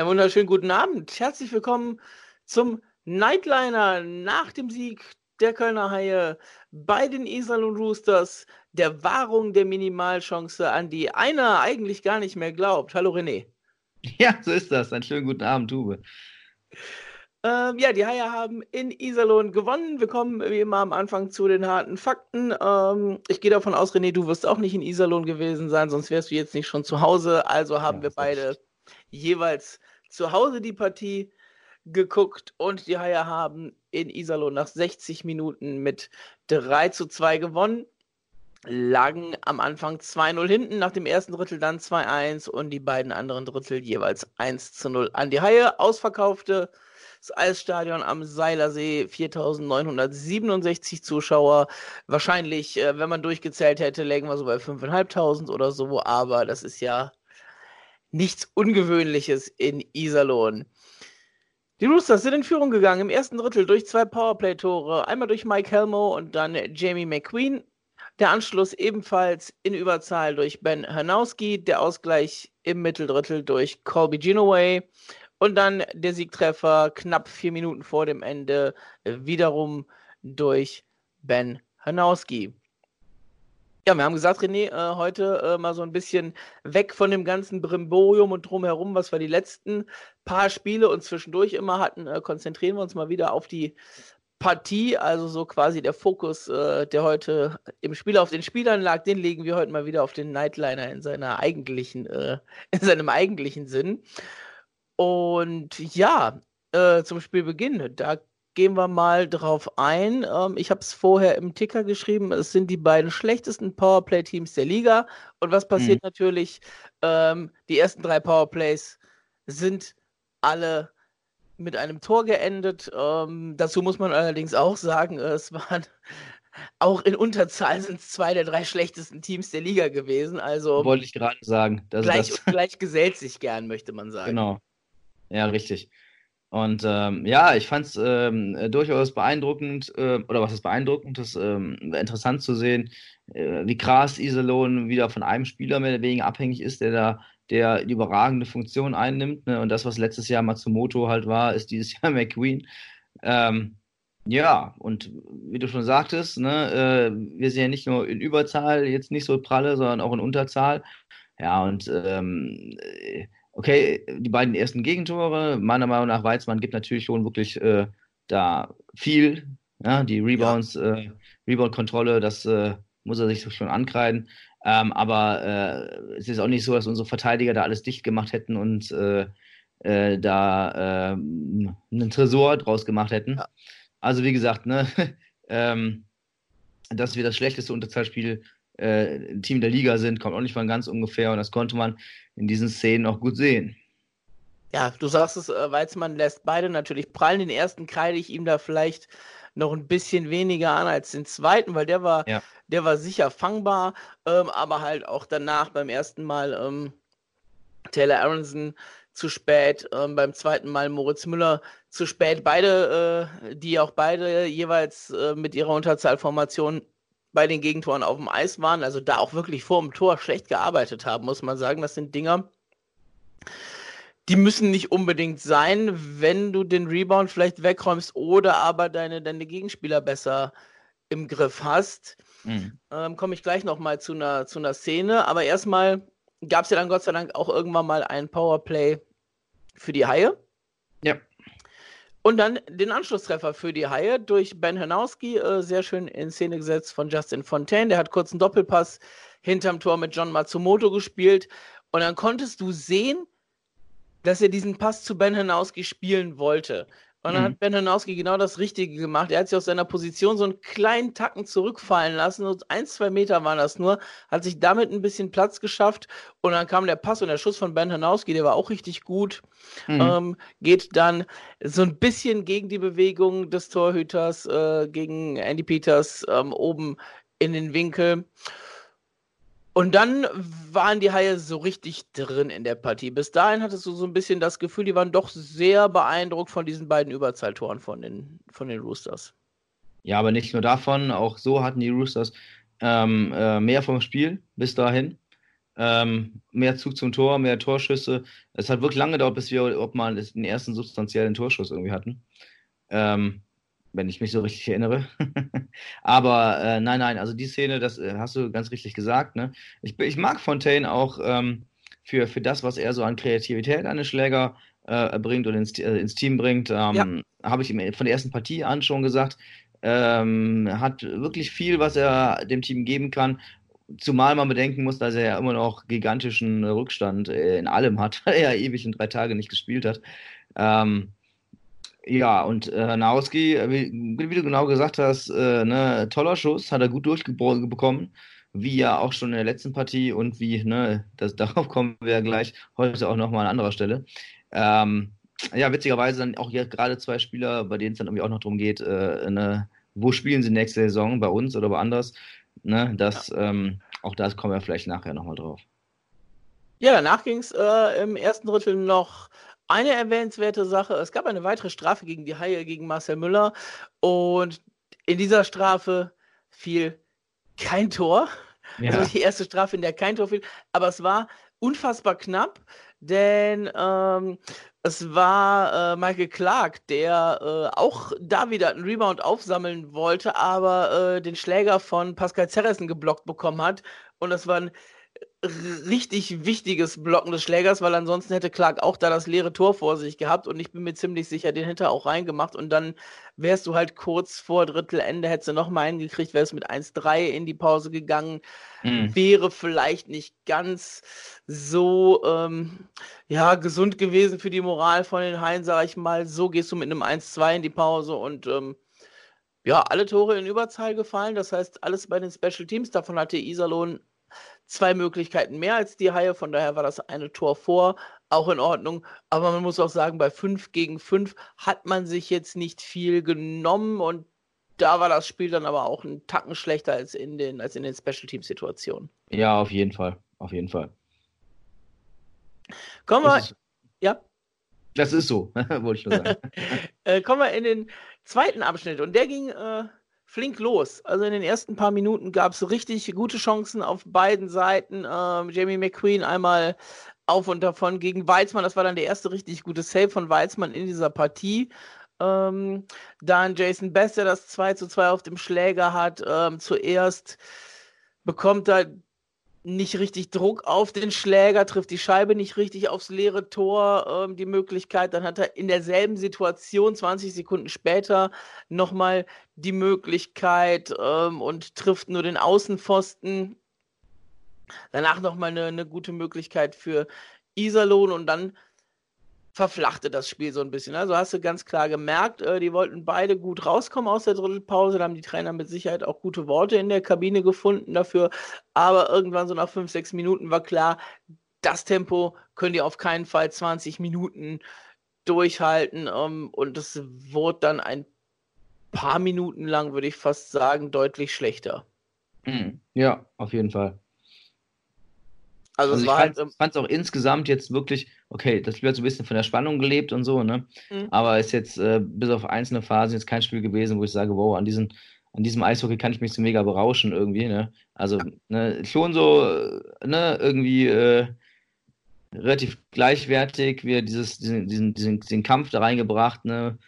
Einen wunderschönen guten Abend. Herzlich willkommen zum Nightliner nach dem Sieg der Kölner Haie bei den Iserlohn Roosters, der Wahrung der Minimalchance, an die einer eigentlich gar nicht mehr glaubt. Hallo René. Ja, so ist das. Einen schönen guten Abend, Tube. Ähm, ja, die Haie haben in Iserlohn gewonnen. Wir kommen wie immer am Anfang zu den harten Fakten. Ähm, ich gehe davon aus, René, du wirst auch nicht in Iserlohn gewesen sein, sonst wärst du jetzt nicht schon zu Hause. Also haben ja, wir beide jeweils zu Hause die Partie geguckt und die Haie haben in Iserlohn nach 60 Minuten mit 3 zu 2 gewonnen. Lagen am Anfang 2-0 hinten, nach dem ersten Drittel dann 2-1 und die beiden anderen Drittel jeweils 1 zu 0 an die Haie. Ausverkaufte das Eisstadion am Seilersee, 4.967 Zuschauer. Wahrscheinlich, äh, wenn man durchgezählt hätte, lägen wir so bei 5.500 oder so, aber das ist ja nichts Ungewöhnliches in Iserlohn. Die Roosters sind in Führung gegangen im ersten Drittel durch zwei Powerplay-Tore. Einmal durch Mike Helmo und dann Jamie McQueen. Der Anschluss ebenfalls in Überzahl durch Ben Hanowski. Der Ausgleich im Mitteldrittel durch Colby Ginoway. Und dann der Siegtreffer knapp vier Minuten vor dem Ende wiederum durch Ben Hanowski. Ja, wir haben gesagt, René, äh, heute äh, mal so ein bisschen weg von dem ganzen Brimborium und drumherum, was wir die letzten paar Spiele und zwischendurch immer hatten. Äh, konzentrieren wir uns mal wieder auf die Partie, also so quasi der Fokus, äh, der heute im Spiel auf den Spielern lag, den legen wir heute mal wieder auf den Nightliner in seiner eigentlichen, äh, in seinem eigentlichen Sinn. Und ja, äh, zum Spielbeginn, da gehen wir mal drauf ein. Ähm, ich habe es vorher im Ticker geschrieben. Es sind die beiden schlechtesten Powerplay-Teams der Liga. Und was passiert mhm. natürlich? Ähm, die ersten drei Powerplays sind alle mit einem Tor geendet. Ähm, dazu muss man allerdings auch sagen, es waren auch in Unterzahl sind es zwei der drei schlechtesten Teams der Liga gewesen. Also wollte ich gerade sagen. gleich, gleich gesellt sich gern, möchte man sagen. Genau. Ja, richtig. Und ähm, ja, ich fand es ähm, durchaus beeindruckend, äh, oder was ist beeindruckend, ist ähm, interessant zu sehen, äh, wie krass Iserlohn wieder von einem Spieler mehr oder weniger abhängig ist, der da der die überragende Funktion einnimmt. Ne? Und das, was letztes Jahr Matsumoto halt war, ist dieses Jahr McQueen. Ähm, ja, und wie du schon sagtest, ne, äh, wir sind ja nicht nur in Überzahl, jetzt nicht so pralle, sondern auch in Unterzahl. Ja, und ähm, okay, die beiden ersten Gegentore, meiner Meinung nach, Weizmann gibt natürlich schon wirklich äh, da viel. Ja, die Rebounds, ja. äh, Rebound-Kontrolle, das äh, muss er sich schon ankreiden. Ähm, aber äh, es ist auch nicht so, dass unsere Verteidiger da alles dicht gemacht hätten und äh, äh, da einen Tresor draus gemacht hätten. Ja. Also wie gesagt, ne, ähm, dass wir das schlechteste Unterzahlspiel äh, Team der Liga sind, kommt auch nicht von ganz ungefähr und das konnte man in diesen Szenen auch gut sehen. Ja, du sagst es, äh, Weizmann lässt beide natürlich prallen. Den ersten kreide ich ihm da vielleicht noch ein bisschen weniger an als den zweiten, weil der war, ja. der war sicher fangbar, ähm, aber halt auch danach beim ersten Mal ähm, Taylor Aronson zu spät, ähm, beim zweiten Mal Moritz Müller zu spät. Beide, äh, die auch beide jeweils äh, mit ihrer Unterzahlformation bei den Gegentoren auf dem Eis waren, also da auch wirklich vor dem Tor schlecht gearbeitet haben, muss man sagen. Das sind Dinger, die müssen nicht unbedingt sein, wenn du den Rebound vielleicht wegräumst oder aber deine, deine Gegenspieler besser im Griff hast. Mhm. Ähm, Komme ich gleich nochmal zu einer, zu einer Szene. Aber erstmal gab es ja dann Gott sei Dank auch irgendwann mal ein Powerplay für die Haie. Ja. Und dann den Anschlusstreffer für die Haie durch Ben Hanowski, äh, sehr schön in Szene gesetzt von Justin Fontaine. Der hat kurz einen Doppelpass hinterm Tor mit John Matsumoto gespielt. Und dann konntest du sehen, dass er diesen Pass zu Ben Hanowski spielen wollte. Und dann mhm. hat Ben Hanowski genau das Richtige gemacht. Er hat sich aus seiner Position so einen kleinen Tacken zurückfallen lassen. So ein, zwei Meter waren das nur. Hat sich damit ein bisschen Platz geschafft. Und dann kam der Pass und der Schuss von Ben Hanowski, der war auch richtig gut. Mhm. Ähm, geht dann so ein bisschen gegen die Bewegung des Torhüters, äh, gegen Andy Peters ähm, oben in den Winkel. Und dann waren die Haie so richtig drin in der Partie. Bis dahin hattest du so ein bisschen das Gefühl, die waren doch sehr beeindruckt von diesen beiden Überzahltoren von den, von den Roosters. Ja, aber nicht nur davon, auch so hatten die Roosters ähm, äh, mehr vom Spiel bis dahin. Ähm, mehr Zug zum Tor, mehr Torschüsse. Es hat wirklich lange gedauert, bis wir ob mal den ersten substanziellen Torschuss irgendwie hatten. Ähm, wenn ich mich so richtig erinnere. Aber äh, nein, nein, also die Szene, das äh, hast du ganz richtig gesagt. Ne? Ich, ich mag Fontaine auch ähm, für, für das, was er so an Kreativität an den Schläger äh, bringt und ins, äh, ins Team bringt. Ähm, ja. Habe ich ihm von der ersten Partie an schon gesagt. Ähm, hat wirklich viel, was er dem Team geben kann. Zumal man bedenken muss, dass er ja immer noch gigantischen Rückstand äh, in allem hat, weil er ja ewig in drei Tage nicht gespielt hat. Ähm, ja, und äh, Nauski, äh, wie, wie, du genau gesagt hast, äh, ne, toller Schuss, hat er gut durchbekommen, wie ja auch schon in der letzten Partie und wie, ne, das, darauf kommen wir ja gleich heute auch nochmal an anderer Stelle. Ähm, ja, witzigerweise dann auch hier gerade zwei Spieler, bei denen es dann irgendwie auch noch darum geht, äh, ne, wo spielen sie nächste Saison, bei uns oder woanders. Ne, das, ja. ähm, auch das kommen wir vielleicht nachher nochmal drauf. Ja, danach ging es äh, im ersten Drittel noch eine erwähnenswerte Sache. Es gab eine weitere Strafe gegen die Haie, gegen Marcel Müller. Und in dieser Strafe fiel kein Tor. Ja. Also die erste Strafe, in der kein Tor fiel. Aber es war unfassbar knapp, denn ähm, es war äh, Michael Clark, der äh, auch da wieder einen Rebound aufsammeln wollte, aber äh, den Schläger von Pascal Zerressen geblockt bekommen hat. Und das war ein richtig wichtiges Blocken des Schlägers, weil ansonsten hätte Clark auch da das leere Tor vor sich gehabt und ich bin mir ziemlich sicher, den hätte er auch reingemacht und dann wärst du halt kurz vor Drittelende, hättest du nochmal eingekriegt, wärst mit 1-3 in die Pause gegangen, mhm. wäre vielleicht nicht ganz so ähm, ja, gesund gewesen für die Moral von den Haien, sag ich mal. So gehst du mit einem 1-2 in die Pause und ähm, ja, alle Tore in Überzahl gefallen. Das heißt, alles bei den Special Teams. Davon hatte Iserlohn zwei Möglichkeiten mehr als die Haie, von daher war das eine Tor vor, auch in Ordnung. Aber man muss auch sagen, bei 5 gegen 5 hat man sich jetzt nicht viel genommen und da war das Spiel dann aber auch ein Tacken schlechter als in den, als in den Special Team Situationen. Ja, auf jeden Fall. Auf jeden Fall. Kommen wir. Ja. Das ist so, wollte ich nur sagen. äh, kommen wir in den zweiten Abschnitt und der ging äh, flink los. Also in den ersten paar Minuten gab es richtig gute Chancen auf beiden Seiten. Ähm, Jamie McQueen einmal auf und davon gegen Weizmann. Das war dann der erste richtig gute Save von Weizmann in dieser Partie. Ähm, dann Jason Best, der das 2 zu 2 auf dem Schläger hat. Ähm, zuerst bekommt er nicht richtig Druck auf den Schläger, trifft die Scheibe nicht richtig aufs leere Tor, ähm, die Möglichkeit. Dann hat er in derselben Situation 20 Sekunden später nochmal die Möglichkeit ähm, und trifft nur den Außenpfosten. Danach nochmal eine, eine gute Möglichkeit für Iserlohn und dann verflachte das Spiel so ein bisschen. Also hast du ganz klar gemerkt, äh, die wollten beide gut rauskommen aus der Drittelpause. Da haben die Trainer mit Sicherheit auch gute Worte in der Kabine gefunden dafür. Aber irgendwann so nach fünf, sechs Minuten war klar, das Tempo können die auf keinen Fall 20 Minuten durchhalten. Ähm, und es wurde dann ein paar Minuten lang, würde ich fast sagen, deutlich schlechter. Mhm. Ja, auf jeden Fall. Also, also ich fand es halt, auch insgesamt jetzt wirklich, okay, das Spiel hat so ein bisschen von der Spannung gelebt und so, ne? Mhm. Aber ist jetzt äh, bis auf einzelne Phasen jetzt kein Spiel gewesen, wo ich sage, wow, an, diesen, an diesem Eishockey kann ich mich so mega berauschen irgendwie, ne? Also, ne, schon so, ne, irgendwie äh, relativ gleichwertig, wir dieses, diesen, diesen, diesen, diesen Kampf da reingebracht, ne?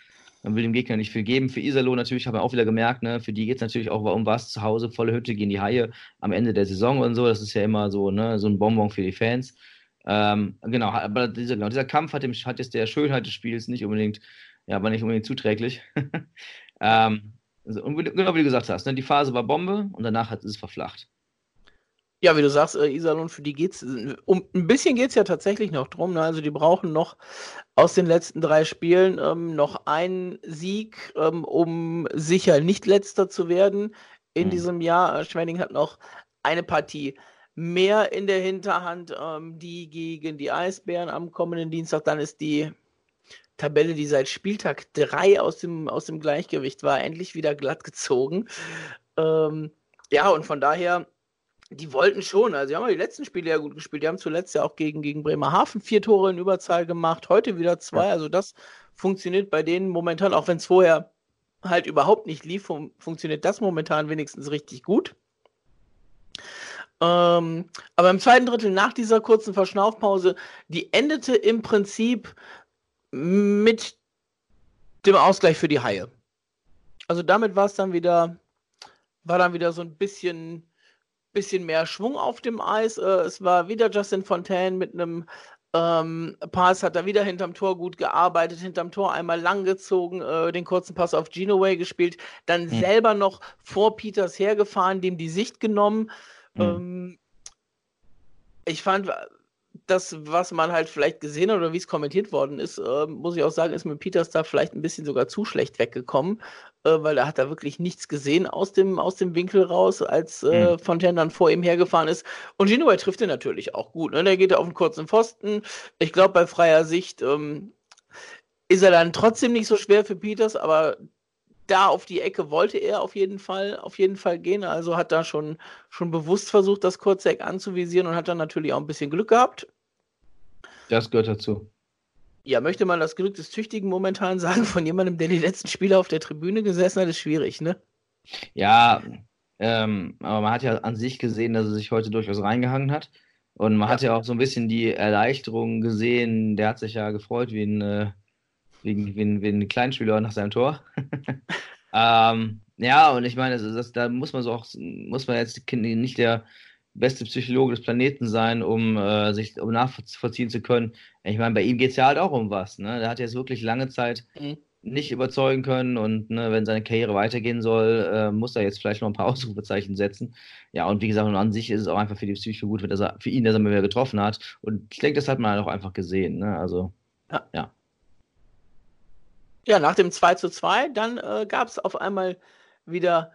Man will dem Gegner nicht viel geben. Für Iserlohn natürlich haben wir auch wieder gemerkt, ne, für die geht es natürlich auch um was. Zu Hause, volle Hütte gegen die Haie am Ende der Saison und so. Das ist ja immer so, ne, so ein Bonbon für die Fans. Ähm, genau, aber dieser, genau, dieser Kampf hat, dem, hat jetzt der Schönheit des Spiels nicht unbedingt, ja, war nicht unbedingt zuträglich. ähm, und genau wie du gesagt hast, ne, die Phase war Bombe und danach hat es verflacht. Ja, wie du sagst, äh, Iserlohn, für die geht's, um ein bisschen geht es ja tatsächlich noch drum. Ne? Also die brauchen noch aus den letzten drei Spielen ähm, noch einen Sieg, ähm, um sicher nicht letzter zu werden in mhm. diesem Jahr. Schwenning hat noch eine Partie mehr in der Hinterhand, ähm, die gegen die Eisbären am kommenden Dienstag. Dann ist die Tabelle, die seit Spieltag drei aus dem, aus dem Gleichgewicht war, endlich wieder glatt gezogen. Ähm, ja, und von daher die wollten schon, also die haben die letzten Spiele ja gut gespielt. Die haben zuletzt ja auch gegen, gegen Bremerhaven vier Tore in Überzahl gemacht, heute wieder zwei. Ja. Also das funktioniert bei denen momentan, auch wenn es vorher halt überhaupt nicht lief, fun funktioniert das momentan wenigstens richtig gut. Ähm, aber im zweiten Drittel nach dieser kurzen Verschnaufpause, die endete im Prinzip mit dem Ausgleich für die Haie. Also damit war es dann wieder, war dann wieder so ein bisschen, bisschen mehr Schwung auf dem Eis. Äh, es war wieder Justin Fontaine mit einem ähm, Pass hat er wieder hinterm Tor gut gearbeitet, hinterm Tor einmal langgezogen, äh, den kurzen Pass auf Genoway gespielt, dann mhm. selber noch vor Peters hergefahren, dem die Sicht genommen. Mhm. Ähm, ich fand, das, was man halt vielleicht gesehen hat oder wie es kommentiert worden ist, äh, muss ich auch sagen, ist mit Peters da vielleicht ein bisschen sogar zu schlecht weggekommen, äh, weil da hat er wirklich nichts gesehen aus dem, aus dem Winkel raus, als äh, mhm. Fontaine dann vor ihm hergefahren ist. Und Genoway trifft ihn natürlich auch gut. Ne? Der geht auf einen kurzen Pfosten. Ich glaube, bei freier Sicht ähm, ist er dann trotzdem nicht so schwer für Peters, aber da auf die Ecke wollte er auf jeden Fall, auf jeden Fall gehen. Also hat da schon, schon bewusst versucht, das kurze Eck anzuvisieren und hat dann natürlich auch ein bisschen Glück gehabt. Das gehört dazu. Ja, möchte man das Glück des Tüchtigen momentan sagen von jemandem, der die letzten Spiele auf der Tribüne gesessen hat, ist schwierig, ne? Ja, ähm, aber man hat ja an sich gesehen, dass er sich heute durchaus reingehangen hat. Und man ja. hat ja auch so ein bisschen die Erleichterung gesehen. Der hat sich ja gefreut wie ein, äh, ein, wie ein Kleinspieler nach seinem Tor. ähm, ja, und ich meine, das, das, da muss man so auch, muss man jetzt nicht der beste Psychologe des Planeten sein, um äh, sich um nachvollziehen zu können. Ich meine, bei ihm geht es ja halt auch um was. Ne? Der hat jetzt wirklich lange Zeit mhm. nicht überzeugen können und ne, wenn seine Karriere weitergehen soll, äh, muss er jetzt vielleicht noch ein paar Ausrufezeichen setzen. Ja, und wie gesagt, und an sich ist es auch einfach für die Psyche gut, dass er, für ihn, dass er mal wieder getroffen hat. Und ich denke, das hat man halt auch einfach gesehen. Ne? Also, ja. ja. Ja, nach dem 2 zu 2, dann äh, gab es auf einmal wieder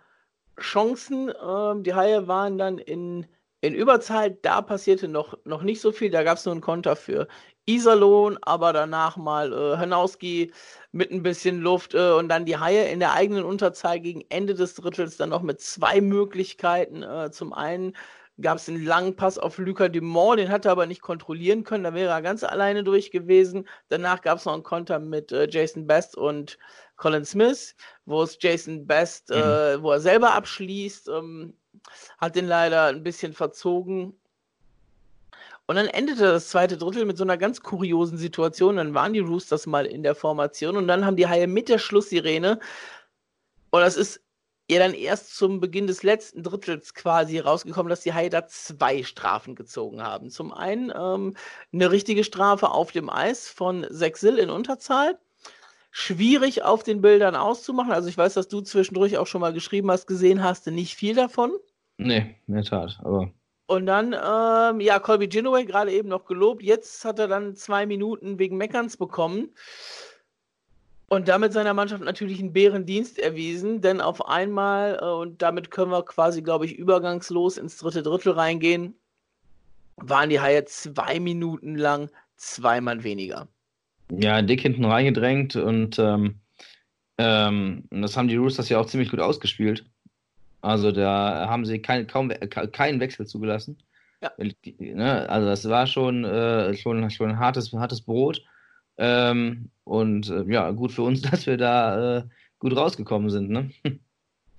Chancen. Ähm, die Haie waren dann in in Überzeit, da passierte noch, noch nicht so viel. Da gab es nur einen Konter für Iserlohn, aber danach mal äh, Hanowski mit ein bisschen Luft äh, und dann die Haie in der eigenen Unterzahl gegen Ende des Drittels dann noch mit zwei Möglichkeiten. Äh, zum einen gab es einen langen Pass auf Lucas Dumont, den hat er aber nicht kontrollieren können, da wäre er ganz alleine durch gewesen. Danach gab es noch einen Konter mit äh, Jason Best und Colin Smith, wo es Jason Best, mhm. Äh, wo er selber abschließt. Ähm, hat den leider ein bisschen verzogen. Und dann endete das zweite Drittel mit so einer ganz kuriosen Situation. Dann waren die Roosters mal in der Formation und dann haben die Haie mit der Schlusssirene. Und das ist ja dann erst zum Beginn des letzten Drittels quasi rausgekommen, dass die Haie da zwei Strafen gezogen haben. Zum einen ähm, eine richtige Strafe auf dem Eis von Sexil in Unterzahl. Schwierig auf den Bildern auszumachen. Also ich weiß, dass du zwischendurch auch schon mal geschrieben hast, gesehen hast, nicht viel davon. Nee, in der Tat, aber. Und dann, ähm, ja, Colby Ginoway gerade eben noch gelobt. Jetzt hat er dann zwei Minuten wegen Meckerns bekommen. Und damit seiner Mannschaft natürlich einen Bärendienst erwiesen, denn auf einmal, äh, und damit können wir quasi, glaube ich, übergangslos ins dritte Drittel reingehen, waren die Haie zwei Minuten lang zwei Mann weniger. Ja, dick hinten reingedrängt und ähm, ähm, das haben die Roosters ja auch ziemlich gut ausgespielt. Also da haben sie kein, kaum keinen Wechsel zugelassen. Ja. Ne, also das war schon, äh, schon, schon ein hartes, hartes Brot. Ähm, und äh, ja, gut für uns, dass wir da äh, gut rausgekommen sind. Ne?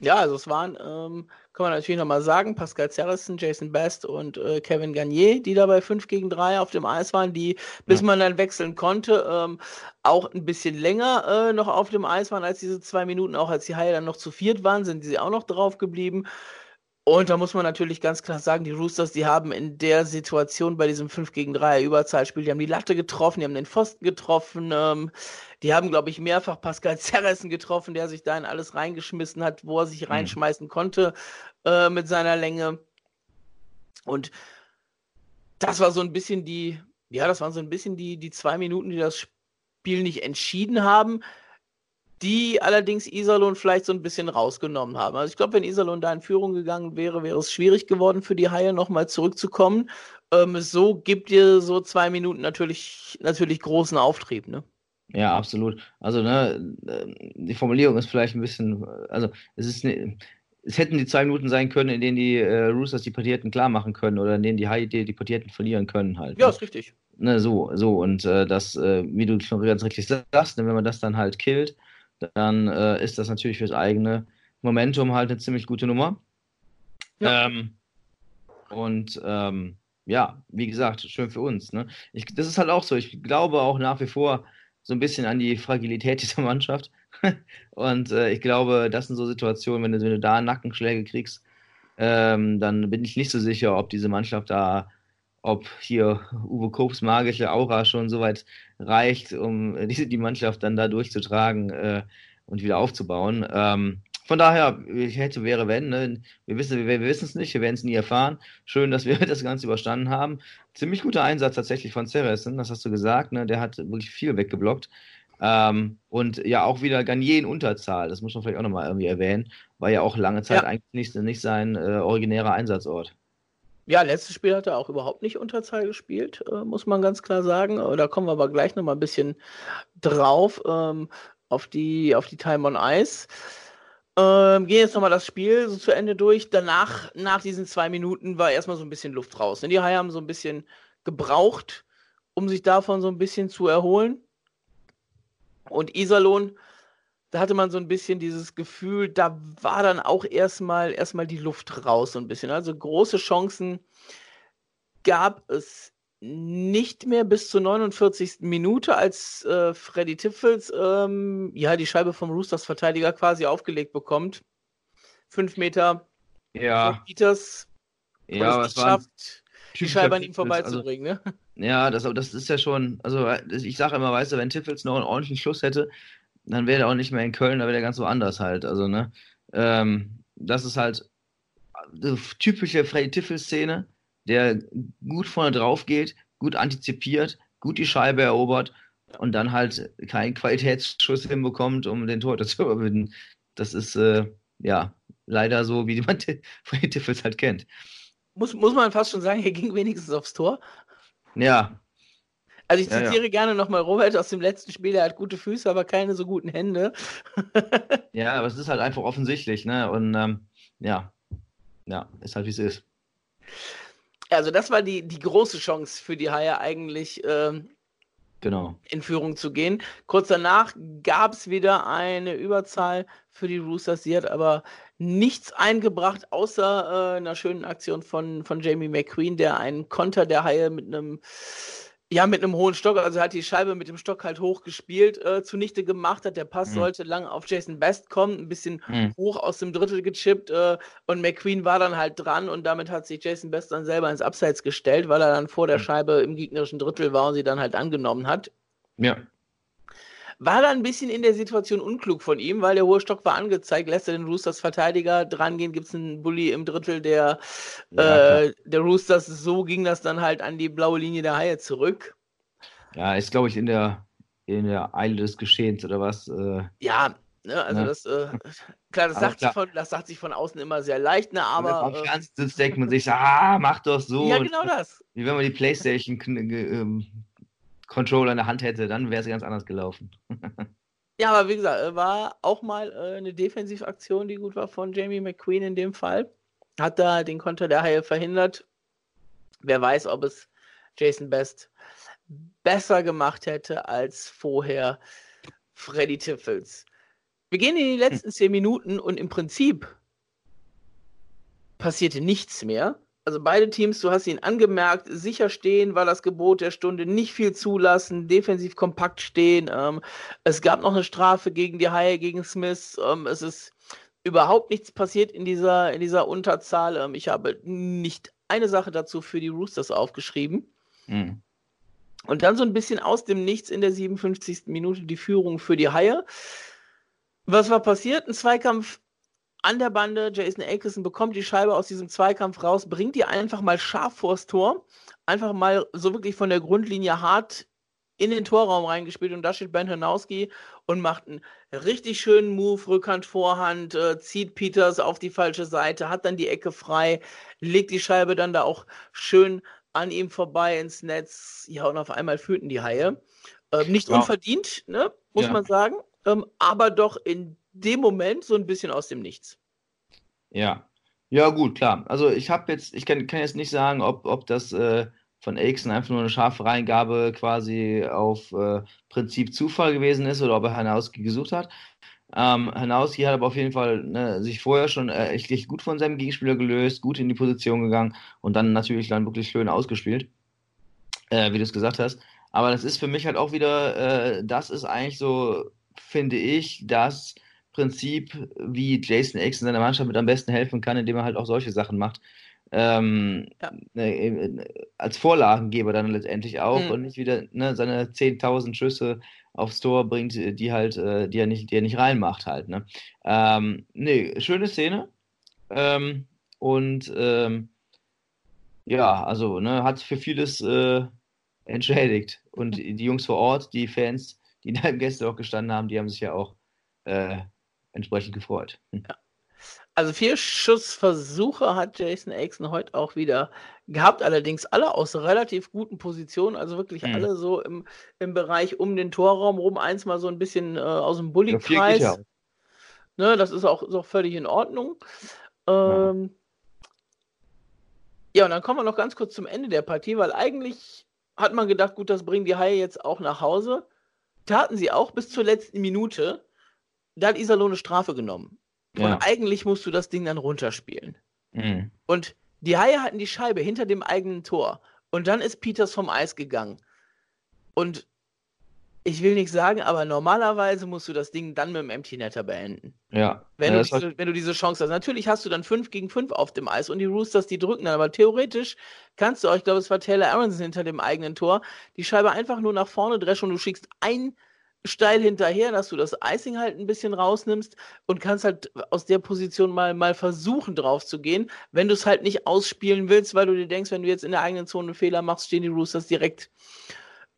Ja, also es waren, ähm, kann man natürlich nochmal sagen, Pascal Zerrissen, Jason Best und äh, Kevin Garnier, die dabei 5 gegen 3 auf dem Eis waren, die, bis ja. man dann wechseln konnte, ähm, auch ein bisschen länger äh, noch auf dem Eis waren als diese zwei Minuten, auch als die Haie dann noch zu viert waren, sind sie auch noch drauf geblieben. Und da muss man natürlich ganz klar sagen, die Roosters, die haben in der Situation bei diesem 5 gegen 3 Überzahlspiel, die haben die Latte getroffen, die haben den Pfosten getroffen, ähm, die haben, glaube ich, mehrfach Pascal Zerressen getroffen, der sich da in alles reingeschmissen hat, wo er sich mhm. reinschmeißen konnte äh, mit seiner Länge. Und das war so ein bisschen die, ja, das waren so ein bisschen die, die zwei Minuten, die das Spiel nicht entschieden haben die allerdings Iserlohn vielleicht so ein bisschen rausgenommen haben. Also ich glaube, wenn Iserlohn da in Führung gegangen wäre, wäre es schwierig geworden für die Haie nochmal zurückzukommen. Ähm, so gibt dir so zwei Minuten natürlich, natürlich großen Auftrieb, ne? Ja, absolut. Also, ne, die Formulierung ist vielleicht ein bisschen, also es ist ne, es hätten die zwei Minuten sein können, in denen die äh, Roosters die Partierten klar machen können oder in denen die Haie die Partierten verlieren können halt. Ja, ne? ist richtig. Ne, so, so, und äh, das, äh, wie du schon ganz richtig sagst, ne, wenn man das dann halt killt, dann äh, ist das natürlich fürs eigene Momentum halt eine ziemlich gute Nummer. Ja. Ähm, Und ähm, ja, wie gesagt, schön für uns. Ne? Ich, das ist halt auch so. Ich glaube auch nach wie vor so ein bisschen an die Fragilität dieser Mannschaft. Und äh, ich glaube, das sind so Situationen, wenn du, wenn du da Nackenschläge kriegst, ähm, dann bin ich nicht so sicher, ob diese Mannschaft da, ob hier Uwe Kops magische Aura schon so weit reicht, um die, die Mannschaft dann da durchzutragen äh, und wieder aufzubauen. Ähm, von daher, ich hätte, wäre, wenn, ne? wir wissen wir, wir es nicht, wir werden es nie erfahren. Schön, dass wir das Ganze überstanden haben. Ziemlich guter Einsatz tatsächlich von Ceressen, das hast du gesagt, ne? der hat wirklich viel weggeblockt. Ähm, und ja, auch wieder Garnier in Unterzahl, das muss man vielleicht auch nochmal irgendwie erwähnen, war ja auch lange Zeit ja. eigentlich nicht, nicht sein äh, originärer Einsatzort. Ja, letztes Spiel hat er auch überhaupt nicht Unterzahl gespielt, äh, muss man ganz klar sagen. Da kommen wir aber gleich nochmal ein bisschen drauf, ähm, auf, die, auf die Time on Ice. Ähm, gehen jetzt nochmal das Spiel so zu Ende durch. Danach, nach diesen zwei Minuten, war erstmal so ein bisschen Luft raus. Die Haie haben so ein bisschen gebraucht, um sich davon so ein bisschen zu erholen. Und Iserlohn, da hatte man so ein bisschen dieses Gefühl, da war dann auch erstmal erstmal die Luft raus so ein bisschen. Also große Chancen gab es nicht mehr bis zur 49. Minute, als äh, Freddy Tiffels ähm, ja die Scheibe vom Roosters Verteidiger quasi aufgelegt bekommt. Fünf Meter ja. Peters ja, was schafft, die Scheibe an ihm vorbeizubringen. Also, ne? Ja, das, das ist ja schon, also ich sage immer, weißt du, wenn Tiffels noch einen ordentlichen Schluss hätte, dann wäre er auch nicht mehr in Köln, da wäre er ganz woanders halt. Also, ne? Ähm, das ist halt eine typische Freddy Tiffels-Szene der gut vorne drauf geht, gut antizipiert, gut die Scheibe erobert und dann halt keinen Qualitätsschuss hinbekommt, um den Tor zu überwinden. Das ist äh, ja leider so, wie man Freddy Tiffels halt kennt. Muss, muss man fast schon sagen, er ging wenigstens aufs Tor. Ja. Also ich zitiere ja, ja. gerne nochmal Robert aus dem letzten Spiel, er hat gute Füße, aber keine so guten Hände. ja, aber es ist halt einfach offensichtlich, ne? Und ähm, ja, ja, ist halt wie es ist. Also das war die, die große Chance für die Haie eigentlich ähm, genau. in Führung zu gehen. Kurz danach gab es wieder eine Überzahl für die Roosters. Sie hat aber nichts eingebracht, außer äh, einer schönen Aktion von, von Jamie McQueen, der einen Konter der Haie mit einem ja, mit einem hohen Stock, also hat die Scheibe mit dem Stock halt hoch gespielt, äh, zunichte gemacht hat. Der Pass mhm. sollte lang auf Jason Best kommen, ein bisschen mhm. hoch aus dem Drittel gechippt äh, und McQueen war dann halt dran und damit hat sich Jason Best dann selber ins Abseits gestellt, weil er dann vor der mhm. Scheibe im gegnerischen Drittel war und sie dann halt angenommen hat. Ja. War da ein bisschen in der Situation unklug von ihm, weil der hohe Stock war angezeigt, lässt er den Roosters Verteidiger drangehen, gibt es einen Bully im Drittel der, ja, äh, der Roosters. So ging das dann halt an die blaue Linie der Haie zurück. Ja, ist glaube ich in der, in der Eile des Geschehens oder was. Äh, ja, Ne, also ja. das, äh, klar, das sagt, klar. Von, das sagt sich von außen immer sehr leicht, ne, aber. Am äh, denkt man sich, ah, mach doch so. Ja, genau das. Wie wenn man die Playstation ähm, Controller in der Hand hätte, dann wäre es ganz anders gelaufen. ja, aber wie gesagt, äh, war auch mal äh, eine Defensivaktion, die gut war von Jamie McQueen in dem Fall. Hat da den Konter der Haie verhindert. Wer weiß, ob es Jason Best besser gemacht hätte als vorher Freddy Tiffels. Wir gehen in die hm. letzten zehn Minuten und im Prinzip passierte nichts mehr also beide Teams, du hast ihn angemerkt, sicher stehen war das Gebot der Stunde, nicht viel zulassen, defensiv kompakt stehen. Ähm, es gab noch eine Strafe gegen die Haie, gegen Smith. Ähm, es ist überhaupt nichts passiert in dieser, in dieser Unterzahl. Ähm, ich habe nicht eine Sache dazu für die Roosters aufgeschrieben. Mhm. Und dann so ein bisschen aus dem Nichts in der 57. Minute die Führung für die Haie. Was war passiert? Ein Zweikampf an der Bande. Jason Akerson bekommt die Scheibe aus diesem Zweikampf raus, bringt die einfach mal scharf vors Tor. Einfach mal so wirklich von der Grundlinie hart in den Torraum reingespielt und da steht Ben Hanowski und macht einen richtig schönen Move, Rückhand, Vorhand, äh, zieht Peters auf die falsche Seite, hat dann die Ecke frei, legt die Scheibe dann da auch schön an ihm vorbei ins Netz. Ja, und auf einmal führten die Haie. Ähm, nicht ja. unverdient, ne, muss ja. man sagen, ähm, aber doch in dem Moment so ein bisschen aus dem Nichts. Ja, ja, gut, klar. Also ich habe jetzt, ich kann, kann, jetzt nicht sagen, ob, ob das äh, von Aikson einfach nur eine scharfe Reingabe quasi auf äh, Prinzip Zufall gewesen ist oder ob er Hanauski gesucht hat. Ähm, Hanauski hat aber auf jeden Fall ne, sich vorher schon äh, echt, echt gut von seinem Gegenspieler gelöst, gut in die Position gegangen und dann natürlich dann wirklich schön ausgespielt, äh, wie du es gesagt hast. Aber das ist für mich halt auch wieder, äh, das ist eigentlich so, finde ich, das Prinzip, wie Jason X in seiner Mannschaft mit am besten helfen kann, indem er halt auch solche Sachen macht. Ähm, ja. ne, als Vorlagengeber dann letztendlich auch mhm. und nicht wieder ne, seine 10.000 Schüsse aufs Tor bringt, die halt, äh, die er nicht, die er nicht reinmacht halt. Ne? Ähm, nee, schöne Szene. Ähm, und ähm, ja, also ne, hat für vieles äh, entschädigt. Und die Jungs vor Ort, die Fans, die da im Gäste auch gestanden haben, die haben sich ja auch äh, entsprechend gefreut. Hm. Ja. Also vier Schussversuche hat Jason Aixon heute auch wieder gehabt, allerdings alle aus relativ guten Positionen, also wirklich mhm. alle so im, im Bereich um den Torraum rum, eins mal so ein bisschen äh, aus dem Bullykreis. Ja, ne, das ist auch, ist auch völlig in Ordnung. Ähm, ja. ja, und dann kommen wir noch ganz kurz zum Ende der Partie, weil eigentlich hat man gedacht, gut, das bringen die Haie jetzt auch nach Hause. Taten sie auch bis zur letzten Minute. Da hat Iserlohn eine Strafe genommen. Ja. Und eigentlich musst du das Ding dann runterspielen. Mhm. Und die Haie hatten die Scheibe hinter dem eigenen Tor. Und dann ist Peters vom Eis gegangen. Und ich will nicht sagen, aber normalerweise musst du das Ding dann mit dem Empty Netter beenden. Ja. Wenn, ja, du diese, wenn du diese Chance hast. Natürlich hast du dann 5 gegen 5 auf dem Eis und die Roosters, die drücken dann. Aber theoretisch kannst du auch, ich glaube, es war Taylor Aronson hinter dem eigenen Tor, die Scheibe einfach nur nach vorne dreschen und du schickst ein steil hinterher, dass du das Icing halt ein bisschen rausnimmst und kannst halt aus der Position mal, mal versuchen drauf zu gehen, wenn du es halt nicht ausspielen willst, weil du dir denkst, wenn du jetzt in der eigenen Zone einen Fehler machst, stehen die Roosters direkt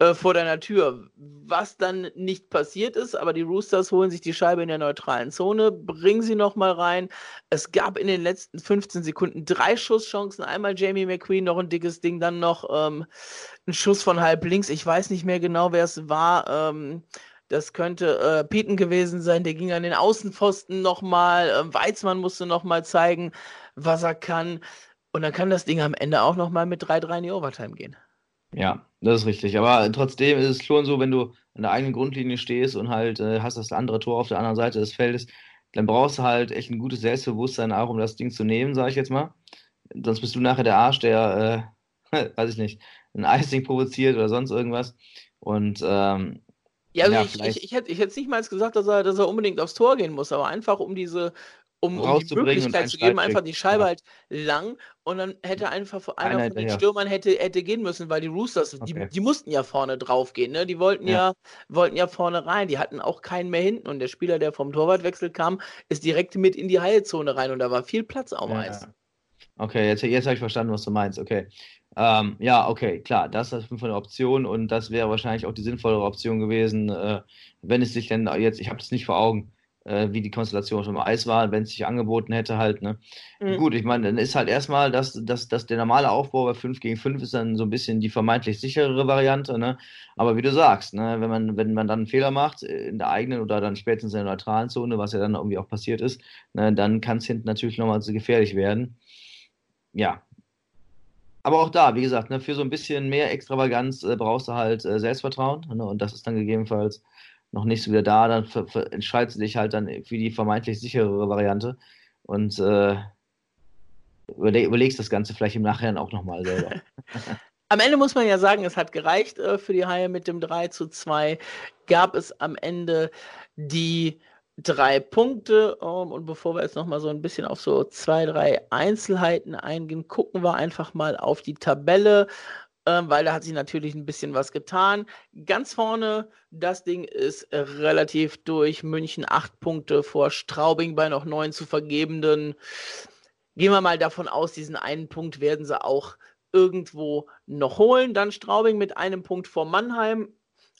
äh, vor deiner Tür. Was dann nicht passiert ist, aber die Roosters holen sich die Scheibe in der neutralen Zone, bringen sie nochmal rein. Es gab in den letzten 15 Sekunden drei Schusschancen. Einmal Jamie McQueen, noch ein dickes Ding, dann noch ähm, ein Schuss von halb links. Ich weiß nicht mehr genau, wer es war. Ähm, das könnte äh, Peten gewesen sein, der ging an den Außenpfosten nochmal. Äh, Weizmann musste nochmal zeigen, was er kann. Und dann kann das Ding am Ende auch nochmal mit 3-3 in die Overtime gehen. Ja, das ist richtig. Aber trotzdem ist es schon so, wenn du an der eigenen Grundlinie stehst und halt äh, hast das andere Tor auf der anderen Seite des Feldes, dann brauchst du halt echt ein gutes Selbstbewusstsein auch, um das Ding zu nehmen, sage ich jetzt mal. Sonst bist du nachher der Arsch, der, äh, weiß ich nicht, ein Icing provoziert oder sonst irgendwas. Und ähm, ja, also ja, ich, ich, ich, hätte, ich hätte nicht mal gesagt, dass er, dass er unbedingt aufs Tor gehen muss, aber einfach um diese, um, um die Möglichkeit zu geben, einfach die Scheibe ja. halt lang und dann hätte einfach einer, einer von den Stürmern hätte, hätte gehen müssen, weil die Roosters, okay. die, die mussten ja vorne drauf gehen, ne? Die wollten ja. ja. wollten ja vorne rein, die hatten auch keinen mehr hinten und der Spieler, der vom Torwartwechsel kam, ist direkt mit in die Heilzone rein und da war viel Platz auf dem. Eis. Okay, jetzt, jetzt habe ich verstanden, was du meinst. Okay. Ähm, ja, okay, klar, das ist eine Option und das wäre wahrscheinlich auch die sinnvollere Option gewesen, äh, wenn es sich denn jetzt, ich habe es nicht vor Augen, äh, wie die Konstellation schon im Eis war, wenn es sich angeboten hätte halt, ne? Mhm. Gut, ich meine, dann ist halt erstmal, dass, dass, dass der normale Aufbau bei 5 gegen 5 ist dann so ein bisschen die vermeintlich sicherere Variante, ne? Aber wie du sagst, ne, wenn man, wenn man dann einen Fehler macht in der eigenen oder dann spätestens in der neutralen Zone, was ja dann irgendwie auch passiert ist, ne, dann kann es hinten natürlich nochmal so gefährlich werden. Ja, aber auch da, wie gesagt, ne, für so ein bisschen mehr Extravaganz äh, brauchst du halt äh, Selbstvertrauen. Ne, und das ist dann gegebenenfalls noch nicht so wieder da. Dann entscheidest du dich halt dann für die vermeintlich sicherere Variante und äh, überleg überlegst das Ganze vielleicht im Nachhinein auch nochmal selber. Am Ende muss man ja sagen, es hat gereicht äh, für die Haie mit dem 3 zu 2. Gab es am Ende die drei Punkte. Um, ähm, und bevor wir jetzt nochmal so ein bisschen auf so zwei, drei Einzelheiten eingehen, gucken wir einfach mal auf die Tabelle. Ähm, weil da hat sich natürlich ein bisschen was getan. Ganz vorne, das Ding ist relativ durch. München acht Punkte vor Straubing bei noch neun zu vergebenden. Gehen wir mal davon aus, diesen einen Punkt werden sie auch irgendwo noch holen. Dann Straubing mit einem Punkt vor Mannheim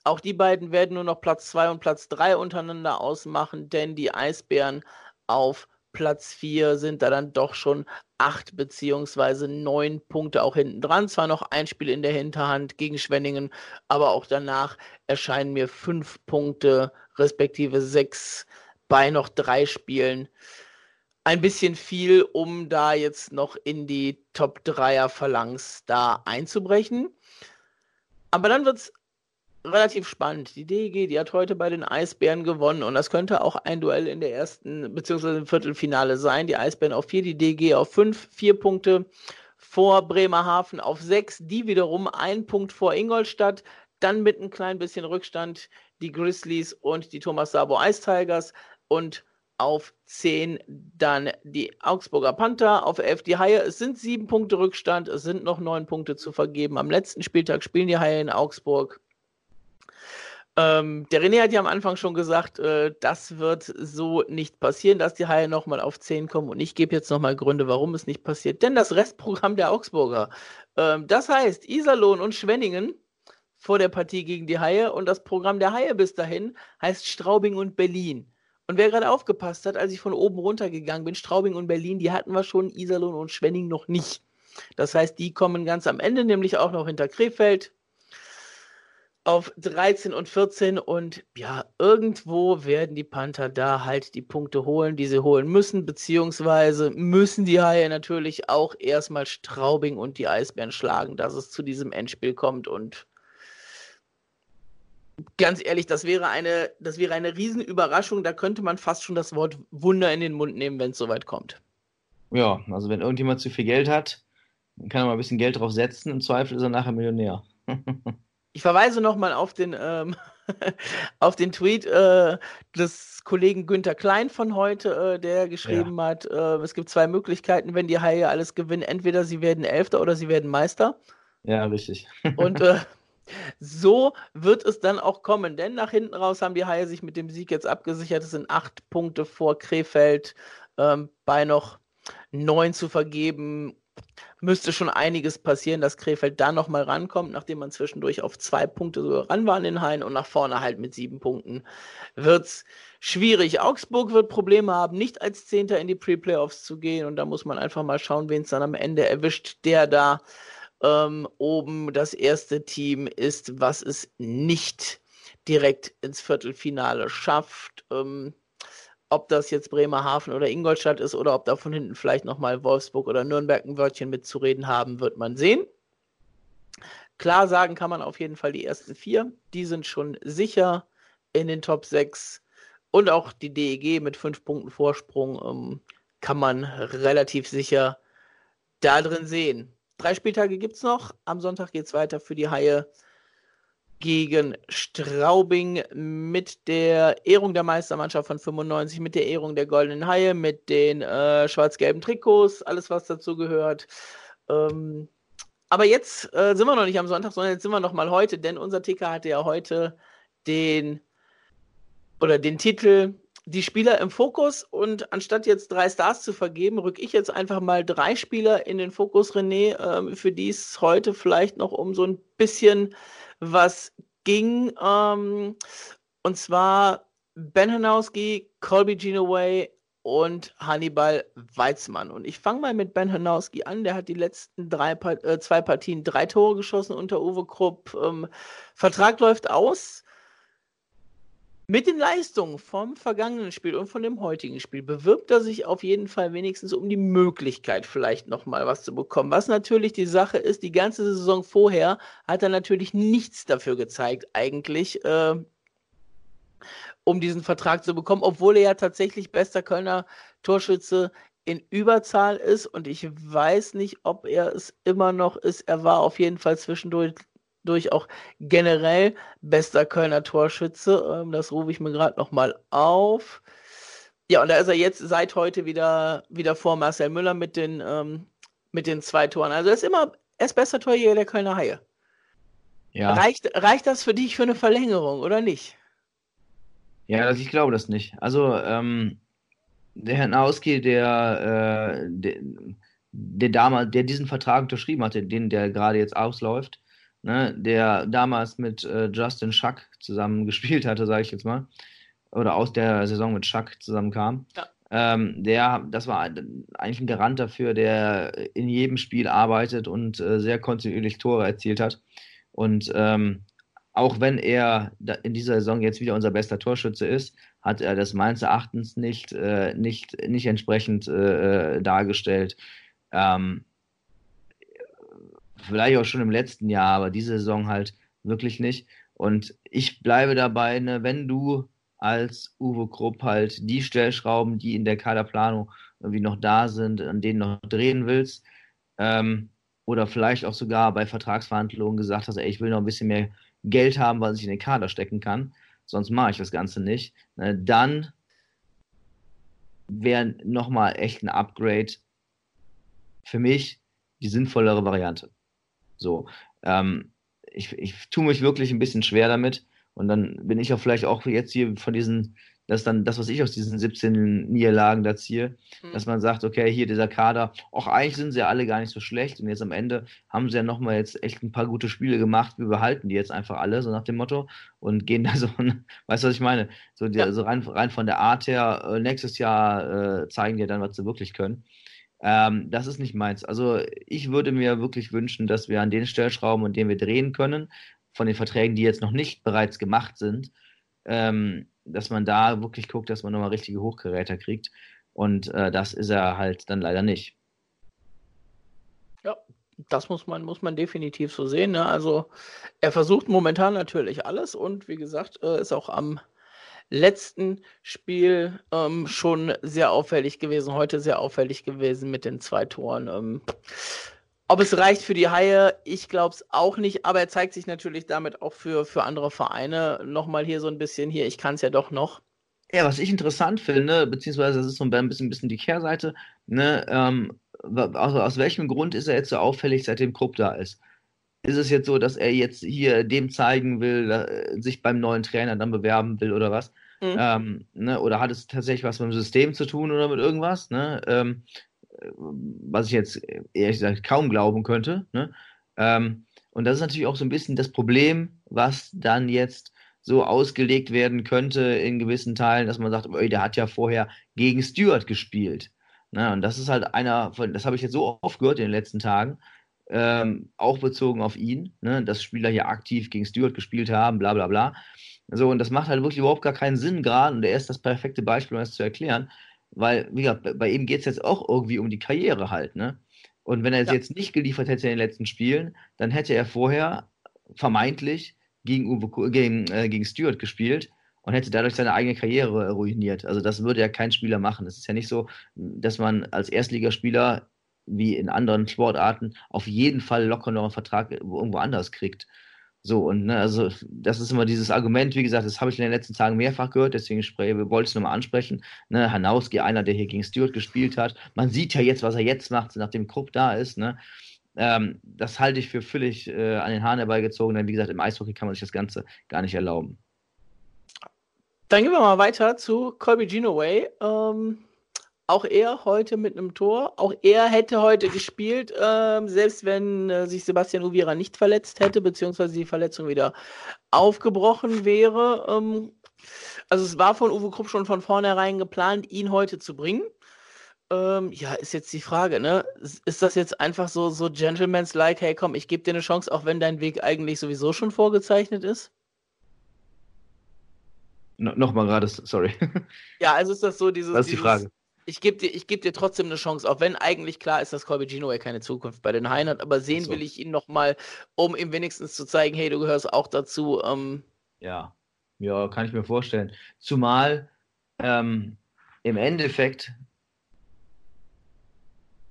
auch die beiden werden nur noch Platz 2 und Platz 3 untereinander ausmachen, denn die Eisbären auf Platz 4 sind da dann doch schon 8 beziehungsweise 9 Punkte auch hinten dran. Zwar noch ein Spiel in der Hinterhand gegen Schwenningen, aber auch danach erscheinen mir 5 Punkte respektive 6 bei noch 3 Spielen. Ein bisschen viel, um da jetzt noch in die Top 3er Phalanx da einzubrechen. Aber dann wird es relativ spannend. Die DEG, die hat heute bei den Eisbären gewonnen und das könnte auch ein Duell in der ersten bzw. im Viertelfinale sein. Die Eisbären auf vier, die DEG auf fünf, vier Punkte vor Bremerhaven auf sechs, die wiederum ein Punkt vor Ingolstadt, dann mit ein klein bisschen Rückstand die Grizzlies und die Thomas Sabo Ice Tigers und auf 10 dann die Augsburger Panther, auf 11 die Haie. Es sind sieben Punkte Rückstand, es sind noch neun Punkte zu vergeben. Am letzten Spieltag spielen die Haie in Augsburg. Ähm, der René hat ja am Anfang schon gesagt, äh, das wird so nicht passieren, dass die Haie nochmal auf 10 kommen. Und ich gebe jetzt nochmal Gründe, warum es nicht passiert. Denn das Restprogramm der Augsburger, ähm, das heißt Iserlohn und Schwenningen vor der Partie gegen die Haie. Und das Programm der Haie bis dahin heißt Straubing und Berlin. Und wer gerade aufgepasst hat, als ich von oben runtergegangen bin, Straubing und Berlin, die hatten wir schon, Iserlohn und Schwenning noch nicht. Das heißt, die kommen ganz am Ende, nämlich auch noch hinter Krefeld auf 13 und 14 und ja, irgendwo werden die Panther da halt die Punkte holen, die sie holen müssen, beziehungsweise müssen die Haie natürlich auch erstmal Straubing und die Eisbären schlagen, dass es zu diesem Endspiel kommt und ganz ehrlich, das wäre eine, das wäre eine Riesenüberraschung. Da könnte man fast schon das Wort Wunder in den Mund nehmen, wenn es soweit kommt. Ja, also wenn irgendjemand zu viel Geld hat, kann er mal ein bisschen Geld drauf setzen. Im Zweifel ist er nachher Millionär. ich verweise nochmal auf den, ähm, auf den Tweet äh, des Kollegen Günther Klein von heute, äh, der geschrieben ja. hat, äh, es gibt zwei Möglichkeiten, wenn die Haie alles gewinnen. Entweder sie werden Elfter oder sie werden Meister. Ja, richtig. Und äh, so wird es dann auch kommen, denn nach hinten raus haben die Haie sich mit dem Sieg jetzt abgesichert. Es sind acht Punkte vor Krefeld ähm, bei noch neun zu vergeben. Müsste schon einiges passieren, dass Krefeld da nochmal rankommt, nachdem man zwischendurch auf zwei Punkte so ran war in den Haien und nach vorne halt mit sieben Punkten wird es schwierig. Augsburg wird Probleme haben, nicht als Zehnter in die Pre-Playoffs zu gehen und da muss man einfach mal schauen, wen es dann am Ende erwischt, der da ähm, oben das erste Team ist, was es nicht direkt ins Viertelfinale schafft. Ähm, ob das jetzt Bremerhaven oder Ingolstadt ist oder ob da von hinten vielleicht nochmal Wolfsburg oder Nürnberg ein Wörtchen mitzureden haben, wird man sehen. Klar sagen kann man auf jeden Fall die ersten vier. Die sind schon sicher in den Top 6. Und auch die DEG mit fünf Punkten Vorsprung ähm, kann man relativ sicher da drin sehen. Drei Spieltage gibt es noch. Am Sonntag geht es weiter für die Haie gegen Straubing mit der Ehrung der Meistermannschaft von 95, mit der Ehrung der Goldenen Haie, mit den äh, schwarz-gelben Trikots, alles was dazu gehört. Ähm, aber jetzt äh, sind wir noch nicht am Sonntag, sondern jetzt sind wir noch mal heute, denn unser Ticker hatte ja heute den oder den Titel die Spieler im Fokus und anstatt jetzt drei Stars zu vergeben, rücke ich jetzt einfach mal drei Spieler in den Fokus, René, ähm, für die es heute vielleicht noch um so ein bisschen was ging. Ähm, und zwar Ben Hanowski, Colby Genoway und Hannibal Weizmann. Und ich fange mal mit Ben Hanowski an. Der hat die letzten drei, äh, zwei Partien drei Tore geschossen unter Uwe Krupp. Ähm, Vertrag läuft aus. Mit den Leistungen vom vergangenen Spiel und von dem heutigen Spiel bewirbt er sich auf jeden Fall wenigstens um die Möglichkeit, vielleicht nochmal was zu bekommen. Was natürlich die Sache ist, die ganze Saison vorher hat er natürlich nichts dafür gezeigt, eigentlich, äh, um diesen Vertrag zu bekommen, obwohl er ja tatsächlich bester Kölner Torschütze in Überzahl ist und ich weiß nicht, ob er es immer noch ist. Er war auf jeden Fall zwischendurch durch auch generell bester Kölner Torschütze. Ähm, das rufe ich mir gerade nochmal auf. Ja, und da ist er jetzt seit heute wieder, wieder vor Marcel Müller mit den, ähm, mit den zwei Toren. Also er ist immer, er ist bester Torjäger der Kölner Haie. Ja. Reicht, reicht das für dich für eine Verlängerung oder nicht? Ja, also ich glaube das nicht. Also ähm, der Herr Nauski, der, äh, der, der damals, der diesen Vertrag unterschrieben hatte, den der gerade jetzt ausläuft, ne, der damals mit äh, Justin Schuck zusammen gespielt hatte, sage ich jetzt mal, oder aus der Saison mit Schuck zusammenkam. Ja. Ähm, der, das war eigentlich ein Garant dafür, der in jedem Spiel arbeitet und äh, sehr kontinuierlich Tore erzielt hat. Und ähm, auch wenn er in dieser Saison jetzt wieder unser bester Torschütze ist, hat er das meines Erachtens nicht, äh, nicht, nicht entsprechend äh, äh dargestellt. Ähm, vielleicht auch schon im letzten Jahr, aber diese Saison halt wirklich nicht. Und ich bleibe dabei, ne, wenn du als Uwe Krupp halt die Stellschrauben, die in der Kaderplanung irgendwie noch da sind, an denen noch drehen willst, ähm, oder vielleicht auch sogar bei Vertragsverhandlungen gesagt hast, ey, ich will noch ein bisschen mehr Geld haben, was ich in den Kader stecken kann, sonst mache ich das Ganze nicht, ne, dann wäre nochmal echt ein Upgrade für mich die sinnvollere Variante. So, ähm, ich, ich tue mich wirklich ein bisschen schwer damit und dann bin ich auch vielleicht auch jetzt hier von diesen das ist dann das, was ich aus diesen 17 Niederlagen da ziehe, mhm. dass man sagt, okay, hier dieser Kader, auch eigentlich sind sie ja alle gar nicht so schlecht und jetzt am Ende haben sie ja nochmal jetzt echt ein paar gute Spiele gemacht, wir behalten die jetzt einfach alle, so nach dem Motto und gehen da so, weißt du, was ich meine? So, die, ja. also rein, rein von der Art her, äh, nächstes Jahr äh, zeigen die dann, was sie wirklich können. Ähm, das ist nicht meins. Also ich würde mir wirklich wünschen, dass wir an den Stellschrauben, an denen wir drehen können, von den Verträgen, die jetzt noch nicht bereits gemacht sind, ähm, dass man da wirklich guckt, dass man nochmal richtige Hochgeräte kriegt. Und äh, das ist er halt dann leider nicht. Ja, das muss man, muss man definitiv so sehen. Ne? Also er versucht momentan natürlich alles und wie gesagt, äh, ist auch am letzten Spiel ähm, schon sehr auffällig gewesen, heute sehr auffällig gewesen mit den zwei Toren. Ähm, ob es reicht für die Haie, ich glaube es auch nicht, aber er zeigt sich natürlich damit auch für, für andere Vereine nochmal hier so ein bisschen hier, ich kann es ja doch noch. Ja, was ich interessant finde, beziehungsweise das ist so ein bisschen, bisschen die Kehrseite, ne, ähm, also aus welchem Grund ist er jetzt so auffällig, seitdem Krupp da ist? Ist es jetzt so, dass er jetzt hier dem zeigen will, sich beim neuen Trainer dann bewerben will oder was? Mhm. Ähm, ne, oder hat es tatsächlich was mit dem System zu tun oder mit irgendwas? Ne? Ähm, was ich jetzt ehrlich gesagt kaum glauben könnte. Ne? Ähm, und das ist natürlich auch so ein bisschen das Problem, was dann jetzt so ausgelegt werden könnte in gewissen Teilen, dass man sagt, ey, der hat ja vorher gegen Stewart gespielt. Ne? Und das ist halt einer von, das habe ich jetzt so oft gehört in den letzten Tagen, ähm, auch bezogen auf ihn, ne? dass Spieler hier aktiv gegen Stewart gespielt haben, bla bla bla. So, und das macht halt wirklich überhaupt gar keinen Sinn gerade, und er ist das perfekte Beispiel, um das zu erklären, weil, wie gesagt, bei ihm geht es jetzt auch irgendwie um die Karriere halt, ne? Und wenn er es ja. jetzt nicht geliefert hätte in den letzten Spielen, dann hätte er vorher vermeintlich gegen, Uwe, gegen, äh, gegen Stewart gespielt und hätte dadurch seine eigene Karriere ruiniert. Also das würde ja kein Spieler machen. Es ist ja nicht so, dass man als Erstligaspieler wie in anderen Sportarten auf jeden Fall locker noch einen Vertrag irgendwo anders kriegt. So, und ne, also das ist immer dieses Argument, wie gesagt, das habe ich in den letzten Tagen mehrfach gehört, deswegen wollte ich es nochmal ansprechen. Ne, Hanauski, einer, der hier gegen Stewart gespielt hat. Man sieht ja jetzt, was er jetzt macht, nachdem Krupp da ist. Ne? Ähm, das halte ich für völlig äh, an den Haaren herbeigezogen, denn wie gesagt, im Eishockey kann man sich das Ganze gar nicht erlauben. Dann gehen wir mal weiter zu Colby Genoway. Ähm, auch er heute mit einem Tor. Auch er hätte heute gespielt, äh, selbst wenn äh, sich Sebastian Uvira nicht verletzt hätte, beziehungsweise die Verletzung wieder aufgebrochen wäre. Ähm, also es war von Uwe Krupp schon von vornherein geplant, ihn heute zu bringen. Ähm, ja, ist jetzt die Frage, ne? Ist das jetzt einfach so, so Gentleman's-like, hey komm, ich gebe dir eine Chance, auch wenn dein Weg eigentlich sowieso schon vorgezeichnet ist? No, Nochmal gerade, sorry. Ja, also ist das so dieses. Was ist die Frage? Ich gebe dir, geb dir trotzdem eine Chance, auch wenn eigentlich klar ist, dass Colby Gino keine Zukunft bei den Haien hat, aber sehen so. will ich ihn nochmal, um ihm wenigstens zu zeigen, hey, du gehörst auch dazu. Ähm. Ja, ja, kann ich mir vorstellen. Zumal ähm, im Endeffekt,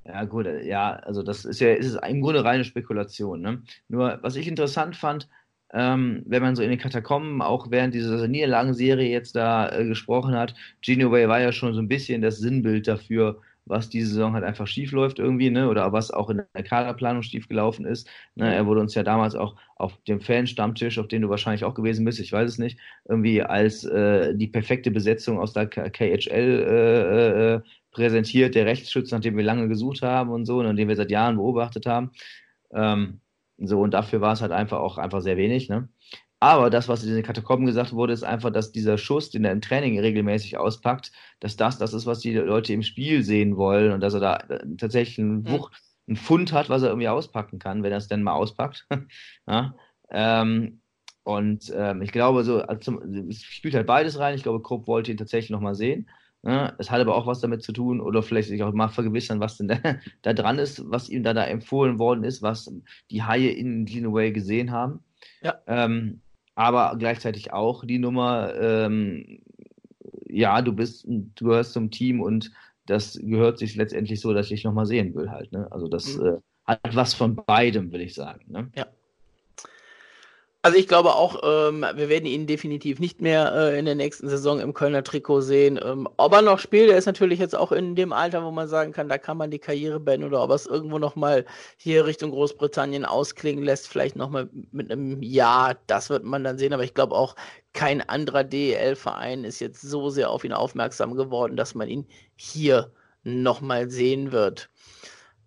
ja gut, ja, also das ist ja, ist es im Grunde reine Spekulation. Ne? Nur, was ich interessant fand, ähm, wenn man so in den Katakomben auch während dieser Niederlagenserie jetzt da äh, gesprochen hat, Gino Way war ja schon so ein bisschen das Sinnbild dafür, was diese Saison halt einfach schief läuft irgendwie, ne? Oder was auch in der Kaderplanung schief gelaufen ist. Ne? Er wurde uns ja damals auch auf dem Fan-Stammtisch, auf dem du wahrscheinlich auch gewesen bist, ich weiß es nicht, irgendwie als äh, die perfekte Besetzung aus der KHL äh, äh, präsentiert, der Rechtsschütze, nach dem wir lange gesucht haben und so, und den wir seit Jahren beobachtet haben. Ähm, so, und dafür war es halt einfach auch einfach sehr wenig, ne? Aber das, was in den Katakomben gesagt wurde, ist einfach, dass dieser Schuss, den er im Training regelmäßig auspackt, dass das das ist, was die Leute im Spiel sehen wollen und dass er da äh, tatsächlich einen. Wuch, einen Fund hat, was er irgendwie auspacken kann, wenn er es denn mal auspackt. ja? ähm, und ähm, ich glaube, so, also, es spielt halt beides rein. Ich glaube, Krupp wollte ihn tatsächlich nochmal sehen. Ne? Es hat aber auch was damit zu tun, oder vielleicht sich auch mal vergewissern, was denn da, da dran ist, was ihm da, da empfohlen worden ist, was die Haie in Glenaway gesehen haben. Ja. Ähm, aber gleichzeitig auch die Nummer, ähm, ja, du bist, du gehörst zum Team und das gehört sich letztendlich so, dass ich dich nochmal sehen will halt. Ne? Also das mhm. äh, hat was von beidem, will ich sagen. Ne? Ja. Also ich glaube auch, ähm, wir werden ihn definitiv nicht mehr äh, in der nächsten Saison im Kölner Trikot sehen. Ähm, ob er noch spielt, er ist natürlich jetzt auch in dem Alter, wo man sagen kann, da kann man die Karriere beenden oder ob er es irgendwo nochmal hier Richtung Großbritannien ausklingen lässt, vielleicht nochmal mit einem Ja, das wird man dann sehen. Aber ich glaube auch, kein anderer DEL-Verein ist jetzt so sehr auf ihn aufmerksam geworden, dass man ihn hier nochmal sehen wird.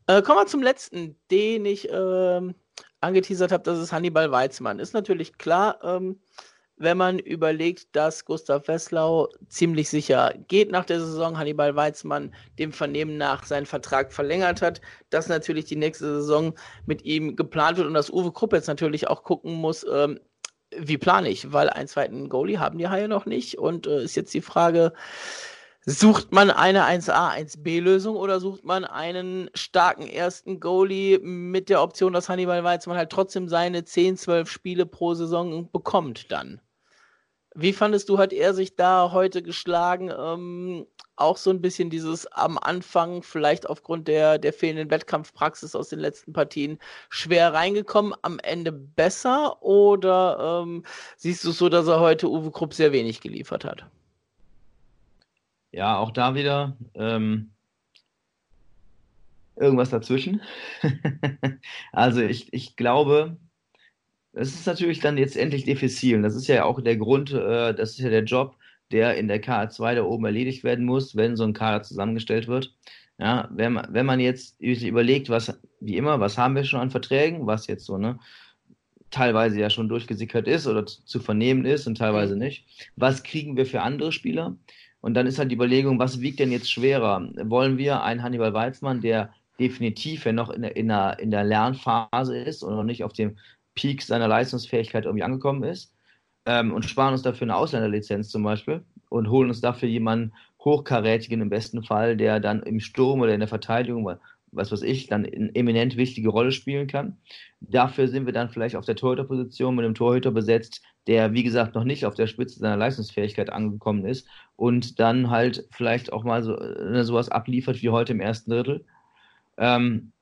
Äh, kommen wir zum letzten, den ich... Äh, angeteasert habe, das ist Hannibal Weizmann. Ist natürlich klar, ähm, wenn man überlegt, dass Gustav Wesslau ziemlich sicher geht nach der Saison, Hannibal Weizmann dem Vernehmen nach seinen Vertrag verlängert hat, dass natürlich die nächste Saison mit ihm geplant wird und dass Uwe Krupp jetzt natürlich auch gucken muss, ähm, wie plane ich, weil einen zweiten Goalie haben die Haie noch nicht und äh, ist jetzt die Frage, Sucht man eine 1A, 1B-Lösung oder sucht man einen starken ersten Goalie mit der Option, dass Hannibal Weizmann halt trotzdem seine 10, 12 Spiele pro Saison bekommt dann? Wie fandest du, hat er sich da heute geschlagen? Ähm, auch so ein bisschen dieses am Anfang, vielleicht aufgrund der, der fehlenden Wettkampfpraxis aus den letzten Partien, schwer reingekommen, am Ende besser? Oder ähm, siehst du es so, dass er heute Uwe Krupp sehr wenig geliefert hat? Ja, auch da wieder ähm, irgendwas dazwischen. also ich, ich glaube, es ist natürlich dann jetzt endlich diffizil. Und das ist ja auch der Grund, äh, das ist ja der Job, der in der KA2 da oben erledigt werden muss, wenn so ein Kader zusammengestellt wird. Ja, wenn man, wenn man jetzt überlegt, was, wie immer, was haben wir schon an Verträgen, was jetzt so, ne, teilweise ja schon durchgesickert ist oder zu, zu vernehmen ist und teilweise mhm. nicht. Was kriegen wir für andere Spieler? Und dann ist halt die Überlegung, was wiegt denn jetzt schwerer? Wollen wir einen Hannibal Weizmann, der definitiv ja noch in der, in der, in der Lernphase ist und noch nicht auf dem Peak seiner Leistungsfähigkeit irgendwie angekommen ist ähm, und sparen uns dafür eine Ausländerlizenz zum Beispiel und holen uns dafür jemanden hochkarätigen im besten Fall, der dann im Sturm oder in der Verteidigung, was weiß ich, dann eine eminent wichtige Rolle spielen kann. Dafür sind wir dann vielleicht auf der Torhüterposition mit einem Torhüter besetzt, der, wie gesagt, noch nicht auf der Spitze seiner Leistungsfähigkeit angekommen ist und dann halt vielleicht auch mal so äh, sowas abliefert wie heute im ersten Drittel. Ähm,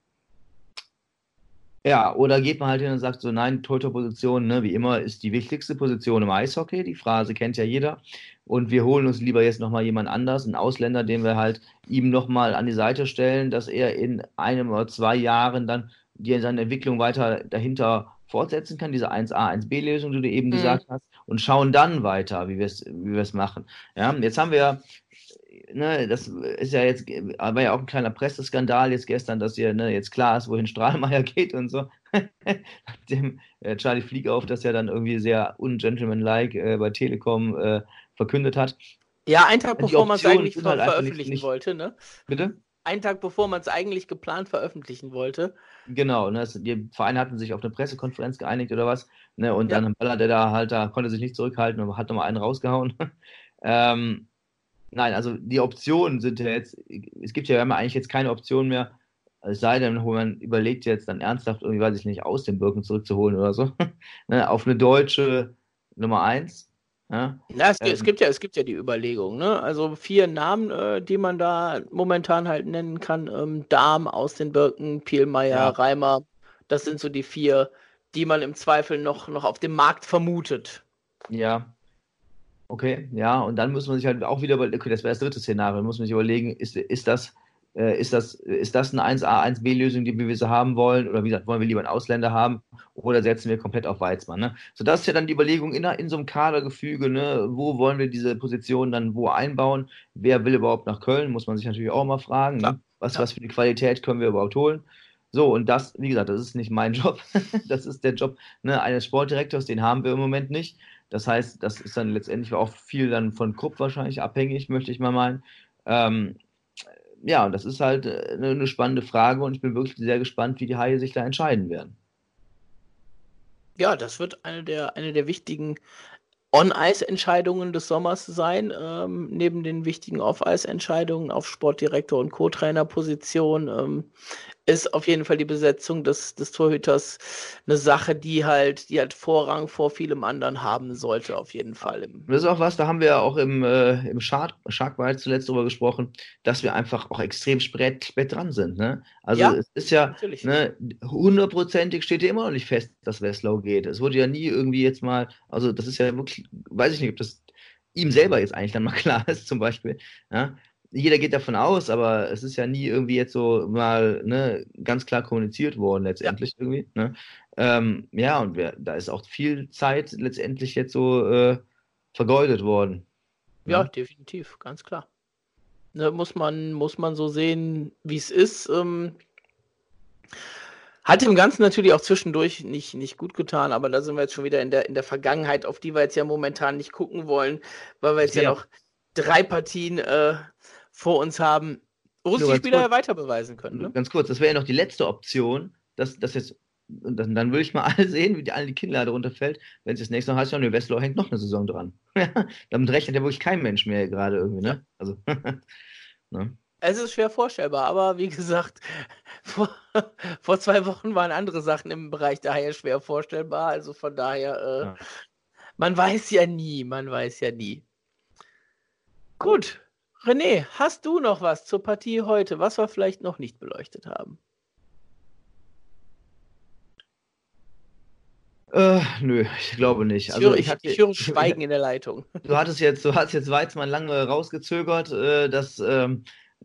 ja, oder geht man halt hin und sagt so, nein, Torhüterposition, ne, wie immer, ist die wichtigste Position im Eishockey. Die Phrase kennt ja jeder. Und wir holen uns lieber jetzt nochmal jemand anders, einen Ausländer, den wir halt ihm nochmal an die Seite stellen, dass er in einem oder zwei Jahren dann die seine Entwicklung weiter dahinter fortsetzen kann, diese 1a, 1b-Lösung, die du eben mhm. gesagt hast, und schauen dann weiter, wie wir es wie machen. Ja, jetzt haben wir ne, das ist ja jetzt, war ja auch ein kleiner Presseskandal jetzt gestern, dass hier ne, jetzt klar ist, wohin Strahlmeier geht und so. Nachdem äh, Charlie Fliegauf das ja dann irgendwie sehr ungentlemanlike äh, bei Telekom äh, verkündet hat. Ja, einen Tag bevor man es eigentlich halt veröffentlichen nicht, wollte, ne? Bitte? Einen Tag bevor man es eigentlich geplant veröffentlichen wollte. Genau, ne, die Vereine hatten sich auf eine Pressekonferenz geeinigt oder was, ne, und ja. dann ballert der da halt da, konnte sich nicht zurückhalten und hat nochmal einen rausgehauen. ähm, Nein, also die Optionen sind ja jetzt, es gibt ja eigentlich jetzt keine Option mehr, es sei denn, wo man überlegt jetzt dann ernsthaft irgendwie, weiß ich nicht, aus den Birken zurückzuholen oder so, ne, auf eine deutsche Nummer 1. Ja, es, ähm, es, gibt ja, es gibt ja die Überlegung, ne? Also vier Namen, äh, die man da momentan halt nennen kann. Ähm, Darm aus den Birken, Pielmeier, ja. Reimer. Das sind so die vier, die man im Zweifel noch, noch auf dem Markt vermutet. Ja, Okay, ja, und dann muss man sich halt auch wieder überlegen, okay, das wäre das dritte Szenario, muss man sich überlegen, ist, ist das, äh, ist das, ist das eine 1A, 1B-Lösung, die wir so haben wollen, oder wie gesagt, wollen wir lieber einen Ausländer haben, oder setzen wir komplett auf Weizmann, ne? So, das ist ja dann die Überlegung in, in so einem Kadergefüge, ne, wo wollen wir diese Position dann wo einbauen, wer will überhaupt nach Köln, muss man sich natürlich auch mal fragen, ne? was, ja. was für die Qualität können wir überhaupt holen. So, und das, wie gesagt, das ist nicht mein Job. das ist der Job ne, eines Sportdirektors, den haben wir im Moment nicht. Das heißt, das ist dann letztendlich auch viel dann von Krupp wahrscheinlich abhängig, möchte ich mal meinen. Ähm, ja, das ist halt eine, äh, eine spannende Frage und ich bin wirklich sehr gespannt, wie die Haie sich da entscheiden werden. Ja, das wird eine der, eine der wichtigen On-Ice-Entscheidungen des Sommers sein, ähm, neben den wichtigen Off-Ice-Entscheidungen auf Sportdirektor und Co-Trainer-Position. Ähm, ist auf jeden Fall die Besetzung des, des Torhüters eine Sache, die halt, die halt Vorrang vor vielem anderen haben sollte, auf jeden Fall. Das ist auch was, da haben wir ja auch im, äh, im Shark, Sharkbite zuletzt drüber gesprochen, dass wir einfach auch extrem spät, spät dran sind. Ne? Also ja, es ist ja ne, hundertprozentig steht ja immer noch nicht fest, dass Westlow geht. Es wurde ja nie irgendwie jetzt mal, also das ist ja wirklich, weiß ich nicht, ob das ihm selber jetzt eigentlich dann mal klar ist, zum Beispiel. Ja? Jeder geht davon aus, aber es ist ja nie irgendwie jetzt so mal ne, ganz klar kommuniziert worden, letztendlich ja. irgendwie. Ne? Ähm, ja, und wir, da ist auch viel Zeit letztendlich jetzt so äh, vergeudet worden. Ja, ne? definitiv, ganz klar. Ne, muss, man, muss man so sehen, wie es ist. Ähm, hat dem Ganzen natürlich auch zwischendurch nicht, nicht gut getan, aber da sind wir jetzt schon wieder in der, in der Vergangenheit, auf die wir jetzt ja momentan nicht gucken wollen, weil wir jetzt ja, ja noch drei Partien äh, vor uns haben, wo sich die Spieler kurz, weiter beweisen können. Ne? Ganz kurz, das wäre ja noch die letzte Option, dass das jetzt dann, dann würde ich mal alle sehen, wie die alle die Kinnlade runterfällt, wenn es das nächste Mal heißt, ja, nö, Westlaw hängt noch eine Saison dran. Damit rechnet ja wirklich kein Mensch mehr gerade irgendwie, ne? Also, ne? Es ist schwer vorstellbar, aber wie gesagt, vor, vor, zwei Wochen waren andere Sachen im Bereich daher schwer vorstellbar. Also von daher, äh, ja. man weiß ja nie, man weiß ja nie. Gut, René, hast du noch was zur Partie heute, was wir vielleicht noch nicht beleuchtet haben? Äh, nö, ich glaube nicht. Also ich, hatte, ich höre Schweigen in der Leitung. Du hattest jetzt, du hast jetzt Weizmann lange rausgezögert. Äh, das ähm,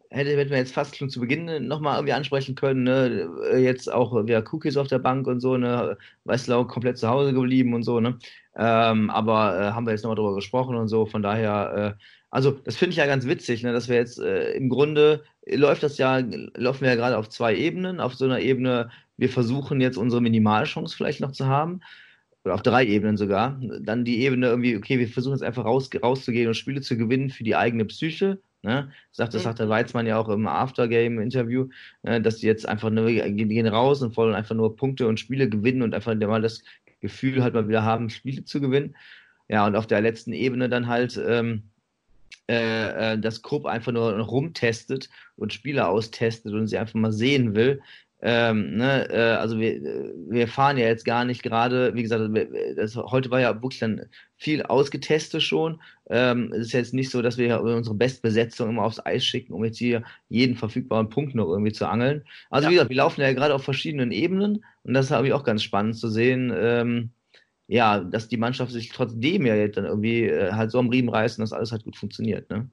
hätte, hätten wir jetzt fast schon zu Beginn nochmal irgendwie ansprechen können. Ne? Äh, jetzt auch wieder Cookies auf der Bank und so, ne? Weißlau komplett zu Hause geblieben und so, ne? Ähm, aber äh, haben wir jetzt nochmal drüber gesprochen und so. Von daher äh, also das finde ich ja ganz witzig, ne, dass wir jetzt äh, im Grunde läuft das ja, laufen wir ja gerade auf zwei Ebenen. Auf so einer Ebene, wir versuchen jetzt unsere Minimalchance vielleicht noch zu haben. Oder auf drei Ebenen sogar. Dann die Ebene irgendwie, okay, wir versuchen jetzt einfach raus, rauszugehen und Spiele zu gewinnen für die eigene Psyche. Ne? Das sagt, das sagt der Weizmann ja auch im Aftergame-Interview, ne, dass die jetzt einfach nur, gehen raus und wollen einfach nur Punkte und Spiele gewinnen und einfach mal das Gefühl halt mal wieder haben, Spiele zu gewinnen. Ja, und auf der letzten Ebene dann halt, ähm, äh, äh, dass Krupp einfach nur rumtestet und Spieler austestet und sie einfach mal sehen will. Ähm, ne, äh, also wir, wir fahren ja jetzt gar nicht gerade, wie gesagt, das, heute war ja wirklich dann viel ausgetestet schon. Ähm, es ist jetzt nicht so, dass wir unsere Bestbesetzung immer aufs Eis schicken, um jetzt hier jeden verfügbaren Punkt noch irgendwie zu angeln. Also ja. wie gesagt, wir laufen ja gerade auf verschiedenen Ebenen und das ist habe ich auch ganz spannend zu sehen. Ähm, ja, dass die Mannschaft sich trotzdem ja dann irgendwie äh, halt so am Riemen reißen, dass alles halt gut funktioniert. Ne?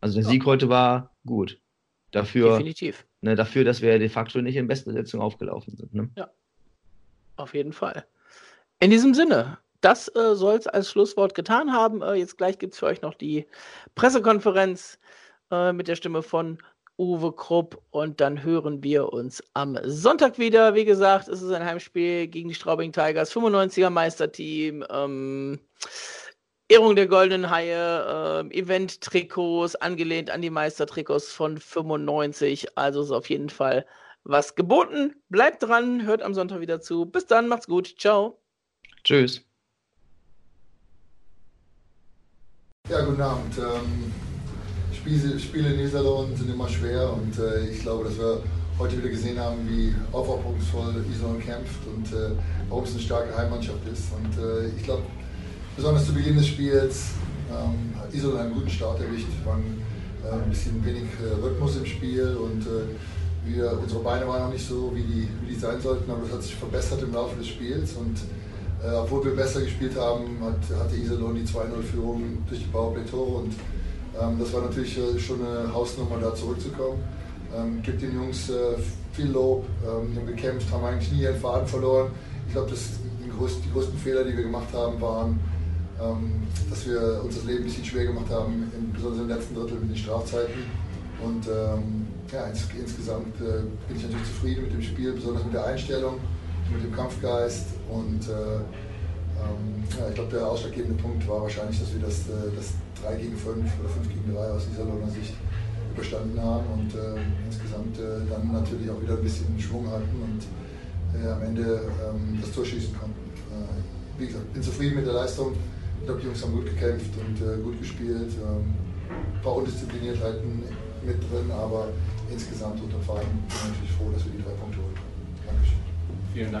Also der ja. Sieg heute war gut. Dafür, Definitiv. Ne, dafür, dass wir de facto nicht in Bestbesetzung aufgelaufen sind. Ne? Ja, auf jeden Fall. In diesem Sinne, das äh, soll es als Schlusswort getan haben. Äh, jetzt gleich gibt es für euch noch die Pressekonferenz äh, mit der Stimme von Uwe Krupp und dann hören wir uns am Sonntag wieder. Wie gesagt, es ist ein Heimspiel gegen die Straubing Tigers, 95er Meisterteam, ähm, Ehrung der Goldenen Haie, äh, Event-Trikots, angelehnt an die Meistertrikots von 95. Also ist auf jeden Fall was geboten. Bleibt dran, hört am Sonntag wieder zu. Bis dann, macht's gut. Ciao. Tschüss. Ja, guten Abend. Ähm Spiele, Spiele in Iserlohn sind immer schwer und äh, ich glaube, dass wir heute wieder gesehen haben, wie aufopferungsvoll Iserlohn kämpft und äh, warum es eine starke Heimmannschaft ist. Und äh, ich glaube, besonders zu Beginn des Spiels ähm, hat Iserlohn einen guten Start erwischt. Waren äh, ein bisschen wenig äh, Rhythmus im Spiel und äh, wir, unsere Beine waren noch nicht so, wie die, wie die sein sollten, aber das hat sich verbessert im Laufe des Spiels. Und obwohl wir besser gespielt haben, hat, hatte Iserlohn die 2-0-Führung durch die Powerplay-Tore das war natürlich äh, schon eine Hausnummer, da zurückzukommen. Ähm, gibt den Jungs äh, viel Lob, ähm, haben gekämpft, haben eigentlich nie ihren Faden verloren. Ich glaube, die, größten, die Fehler, die wir gemacht haben, waren, ähm, dass wir uns das Leben ein bisschen schwer gemacht haben, besonders im letzten Drittel mit den Strafzeiten. Und ähm, ja, ins, insgesamt äh, bin ich natürlich zufrieden mit dem Spiel, besonders mit der Einstellung, mit dem Kampfgeist. Und äh, ähm, ja, ich glaube, der ausschlaggebende Punkt war wahrscheinlich, dass wir das, äh, das 3 gegen 5 oder 5 gegen 3 aus Iserlohner Sicht überstanden haben und äh, insgesamt äh, dann natürlich auch wieder ein bisschen Schwung hatten und äh, am Ende ähm, das Tor schießen konnten. Äh, wie gesagt, bin zufrieden mit der Leistung. Ich glaube, die Jungs haben gut gekämpft und äh, gut gespielt. Ähm, ein paar Undiszipliniertheiten mit drin, aber insgesamt unter Verein bin ich natürlich froh, dass wir die drei Punkte holen können. Dankeschön. Vielen Dank.